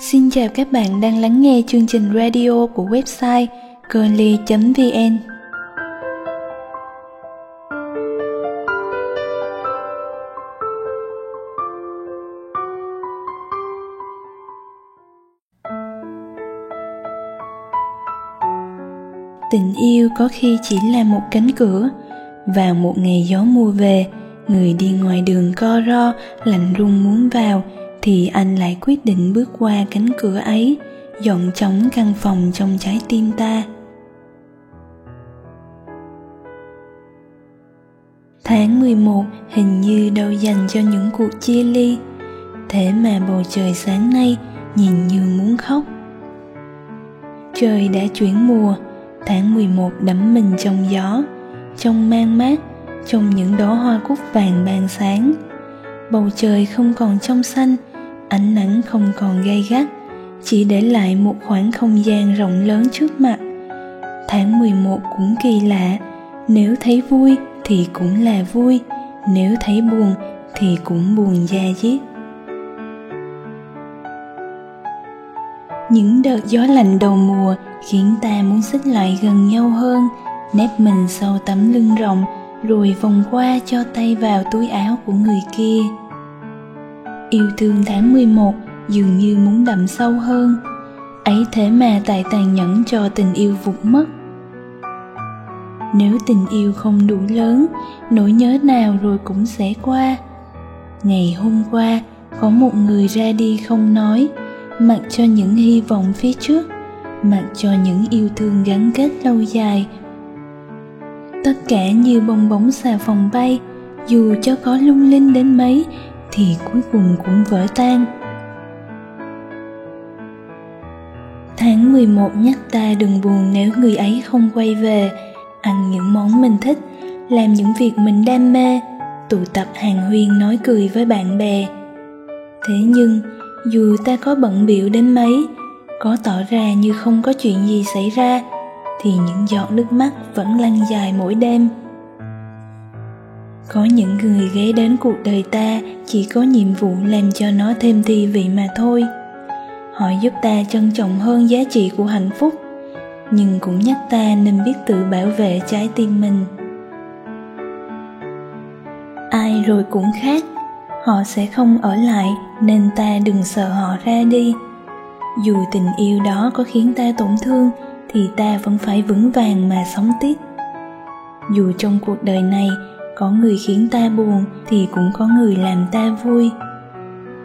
Xin chào các bạn đang lắng nghe chương trình radio của website curly.vn. Tình yêu có khi chỉ là một cánh cửa Vào một ngày gió mùa về, Người đi ngoài đường co ro, Lạnh run muốn vào thì anh lại quyết định bước qua cánh cửa ấy, dọn trống căn phòng trong trái tim ta. Tháng 11 hình như đâu dành cho những cuộc chia ly. Thế mà bầu trời sáng nay nhìn như muốn khóc. Trời đã chuyển mùa, Tháng 11 đắm mình trong gió, Trong mang mát, Trong những đóa hoa cúc vàng ban sáng. Bầu trời không còn trong xanh ánh nắng không còn gay gắt, chỉ để lại một khoảng không gian rộng lớn trước mặt. Tháng 11 cũng kỳ lạ, nếu thấy vui thì cũng là vui, nếu thấy buồn thì cũng buồn da diết. Những đợt gió lạnh đầu mùa khiến ta muốn xích lại gần nhau hơn nép mình sau tấm lưng rộng, rồi vòng qua cho tay vào túi áo của người kia. Yêu thương tháng 11 dường như muốn đậm sâu hơn. Ấy thế mà tại tàn nhẫn cho tình yêu vụt mất. Nếu tình yêu không đủ lớn, Nỗi nhớ nào rồi cũng sẽ qua. Ngày hôm qua, Có một người ra đi không nói, Mặc cho những hy vọng phía trước, Mặc cho những yêu thương gắn kết lâu dài. Tất cả như bong bóng xà phòng bay, Dù cho có lung linh đến mấy thì cuối cùng cũng vỡ tan. Tháng 11 nhắc ta đừng buồn nếu người ấy không quay về. Ăn những món mình thích, Làm những việc mình đam mê, Tụ tập hàng huyên nói cười với bạn bè. Thế nhưng, dù ta có bận biểu đến mấy, Có tỏ ra như không có chuyện gì xảy ra, Thì những giọt nước mắt vẫn lăn dài mỗi đêm có những người ghé đến cuộc đời ta, chỉ có nhiệm vụ làm cho nó thêm thi vị mà thôi. Họ giúp ta trân trọng hơn giá trị của hạnh phúc, nhưng cũng nhắc ta nên biết tự bảo vệ trái tim mình. Ai rồi cũng khác, họ sẽ không ở lại, nên ta đừng sợ họ ra đi. Dù tình yêu đó có khiến ta tổn thương, thì ta vẫn phải vững vàng mà sống tiếp. Dù trong cuộc đời này có người khiến ta buồn thì cũng có người làm ta vui.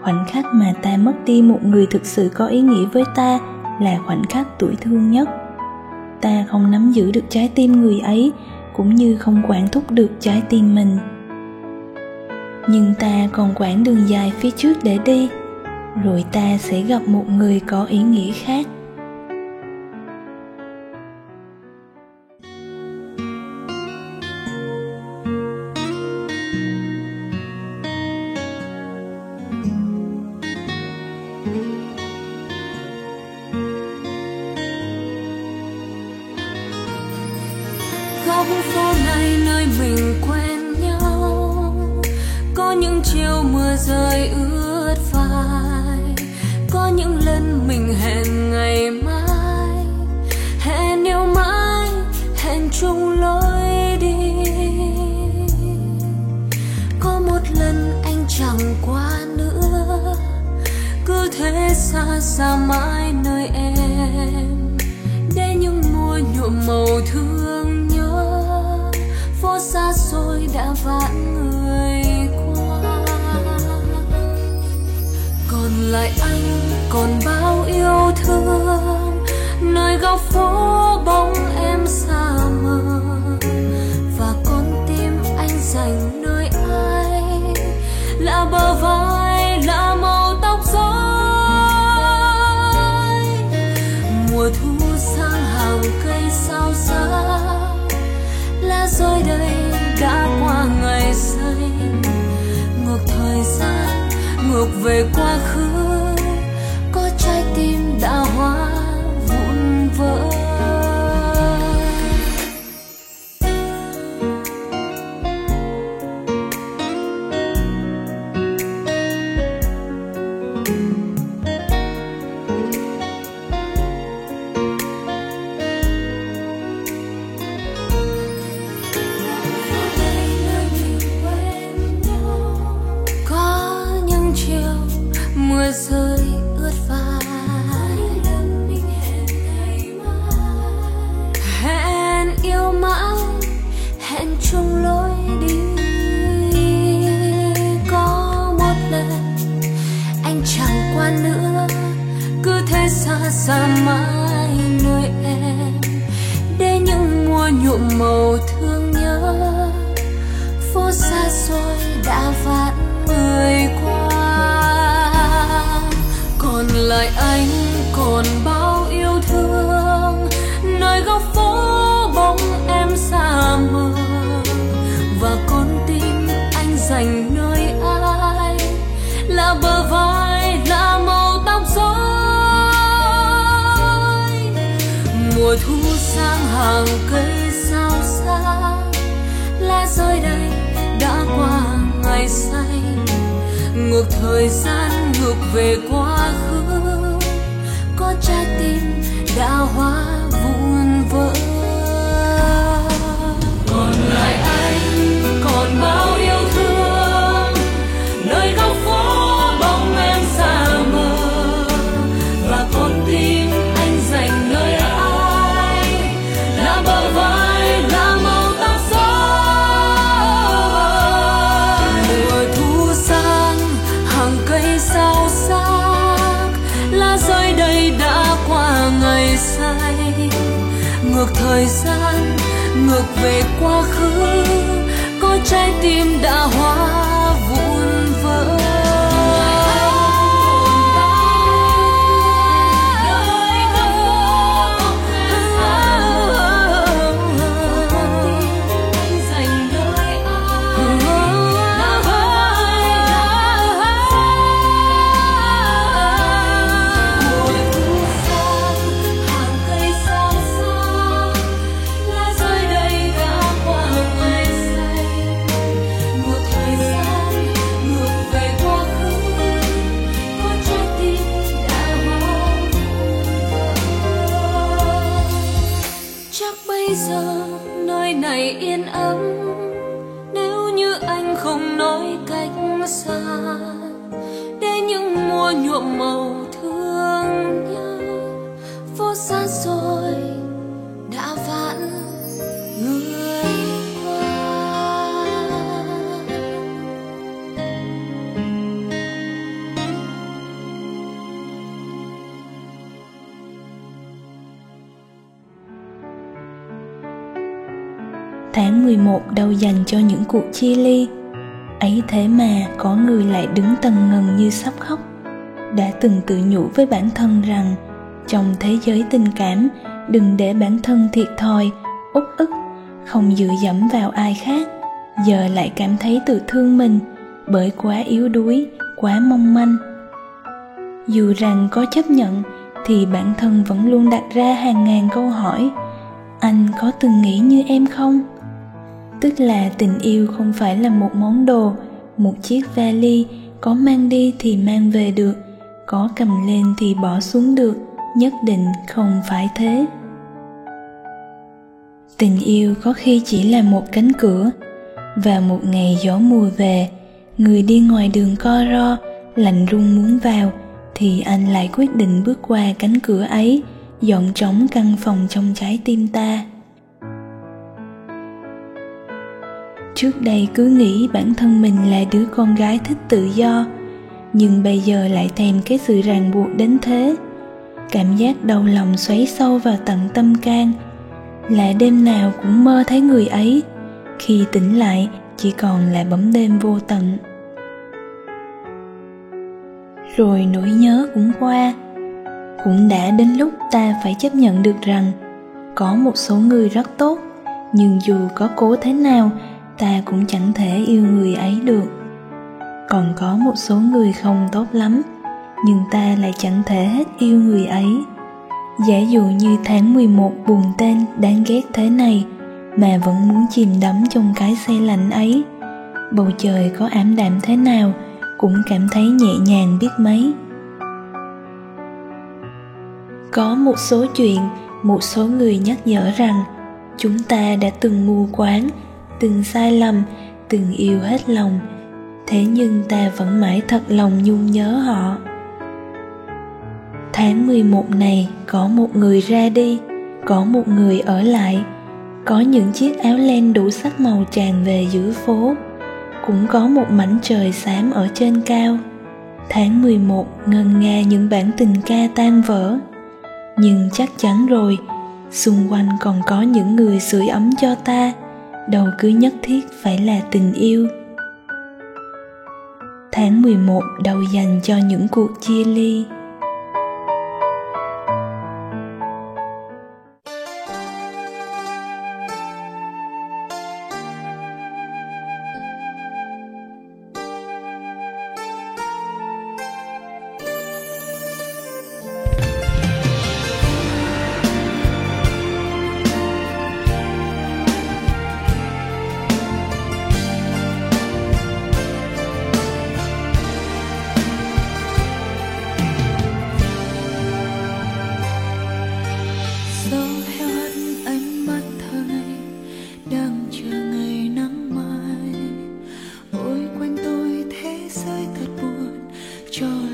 Khoảnh khắc mà ta mất đi một người thực sự có ý nghĩa với ta là khoảnh khắc tuổi thương nhất. Ta không nắm giữ được trái tim người ấy, cũng như không quản thúc được trái tim mình. Nhưng ta còn quãng đường dài phía trước để đi, rồi ta sẽ gặp một người có ý nghĩa khác. Phố này nơi mình quen nhau. Có những chiều mưa rơi ướt vai có những lần mình hẹn ngày mai. Hẹn yêu mãi, hẹn chung lối đi. Có một lần anh chẳng qua nữa, cứ thế xa xa mãi còn bao yêu thương, nơi góc phố bóng em xa mờ. Và con tim anh dành nơi ai? Là bờ vai, là màu tóc rối. Mùa thu sang hàng cây sao xa, lá rơi đây đã qua ngày xanh ngược thời gian, ngược về quá khứ màu thương nhớ. Phố xa xôi đã vạn người qua. Còn lại anh còn bao yêu thương. Nơi góc phố bóng em xa mờ. Và con tim anh dành nơi ai? Là bờ vai, là màu tóc rối. Mùa thu sang hàng cây qua ngày say, ngược thời gian ngược về quá khứ, có trái tim đã hóa ngược thời gian ngược về quá khứ có trái tim đã hóa vụn vỡ. Những nhuộm màu thương nhớ phố xa rồi đã vãn người qua. Tháng 11 đâu dành cho những cuộc chia ly. Ấy thế mà có người lại đứng tần ngần như sắp khóc. Đã từng tự nhủ với bản thân rằng Trong thế giới tình cảm Đừng để bản thân thiệt thòi, uất ức Không dựa dẫm vào ai khác. Giờ lại cảm thấy tự thương mình Bởi quá yếu đuối, quá mong manh. Dù rằng có chấp nhận Thì bản thân vẫn luôn đặt ra hàng ngàn câu hỏi Anh có từng nghĩ như em không? tức là tình yêu không phải là một món đồ một chiếc vali có mang đi thì mang về được có cầm lên thì bỏ xuống được, nhất định không phải thế. Tình yêu có khi chỉ là một cánh cửa, và một ngày gió mùa về, người đi ngoài đường co ro, lạnh run muốn vào, thì anh lại quyết định bước qua cánh cửa ấy, dọn trống căn phòng trong trái tim ta. Trước đây cứ nghĩ bản thân mình là đứa con gái thích tự do nhưng bây giờ lại thèm cái sự ràng buộc đến thế. Cảm giác đau lòng xoáy sâu vào tận tâm can. Là đêm nào cũng mơ thấy người ấy. Khi tỉnh lại, chỉ còn là bóng đêm vô tận. Rồi nỗi nhớ cũng qua. Cũng đã đến lúc ta phải chấp nhận được rằng, có một số người rất tốt. Nhưng dù có cố thế nào, ta cũng chẳng thể yêu người ấy được còn có một số người không tốt lắm, nhưng ta lại chẳng thể hết yêu người ấy. Giả dụ như tháng 11 buồn tên đáng ghét thế này, mà vẫn muốn chìm đắm trong cái say lạnh ấy. Bầu trời có ảm đạm thế nào cũng cảm thấy nhẹ nhàng biết mấy. Có một số chuyện, một số người nhắc nhở rằng, chúng ta đã từng mù quáng, từng sai lầm, từng yêu hết lòng thế nhưng ta vẫn mãi thật lòng nhung nhớ họ. Tháng 11 này, có một người ra đi, có một người ở lại. Có những chiếc áo len đủ sắc màu tràn về giữa phố. Cũng có một mảnh trời xám ở trên cao. Tháng 11 ngân nga những bản tình ca tan vỡ. Nhưng chắc chắn rồi, xung quanh còn có những người sưởi ấm cho ta. Đâu cứ nhất thiết phải là tình yêu tháng 11 đầu dành cho những cuộc chia ly. joy.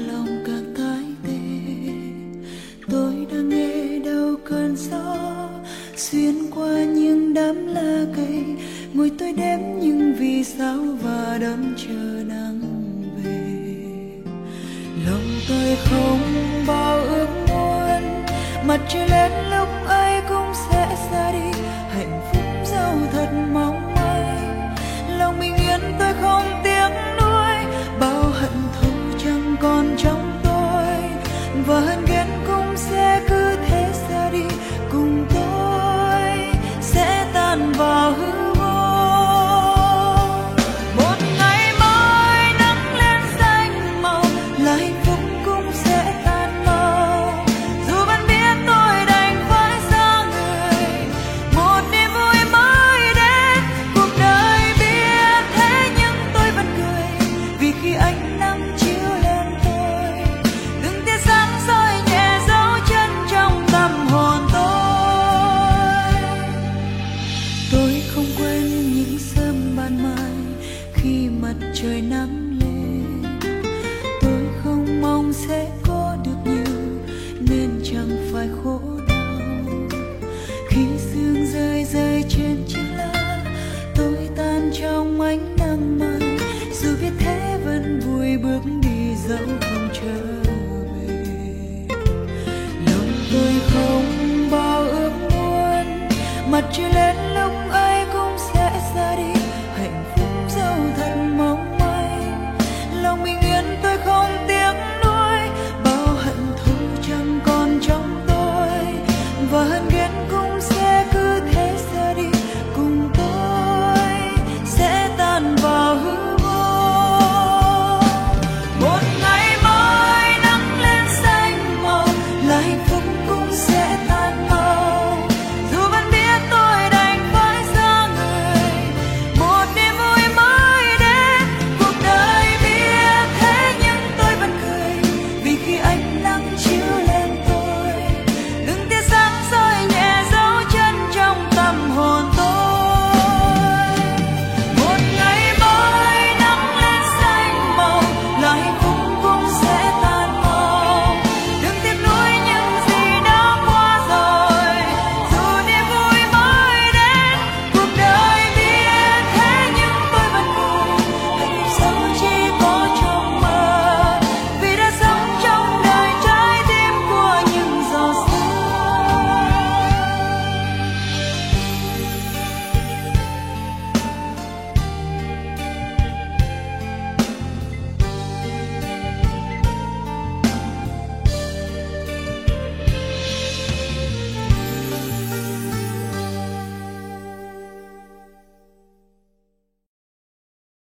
peace.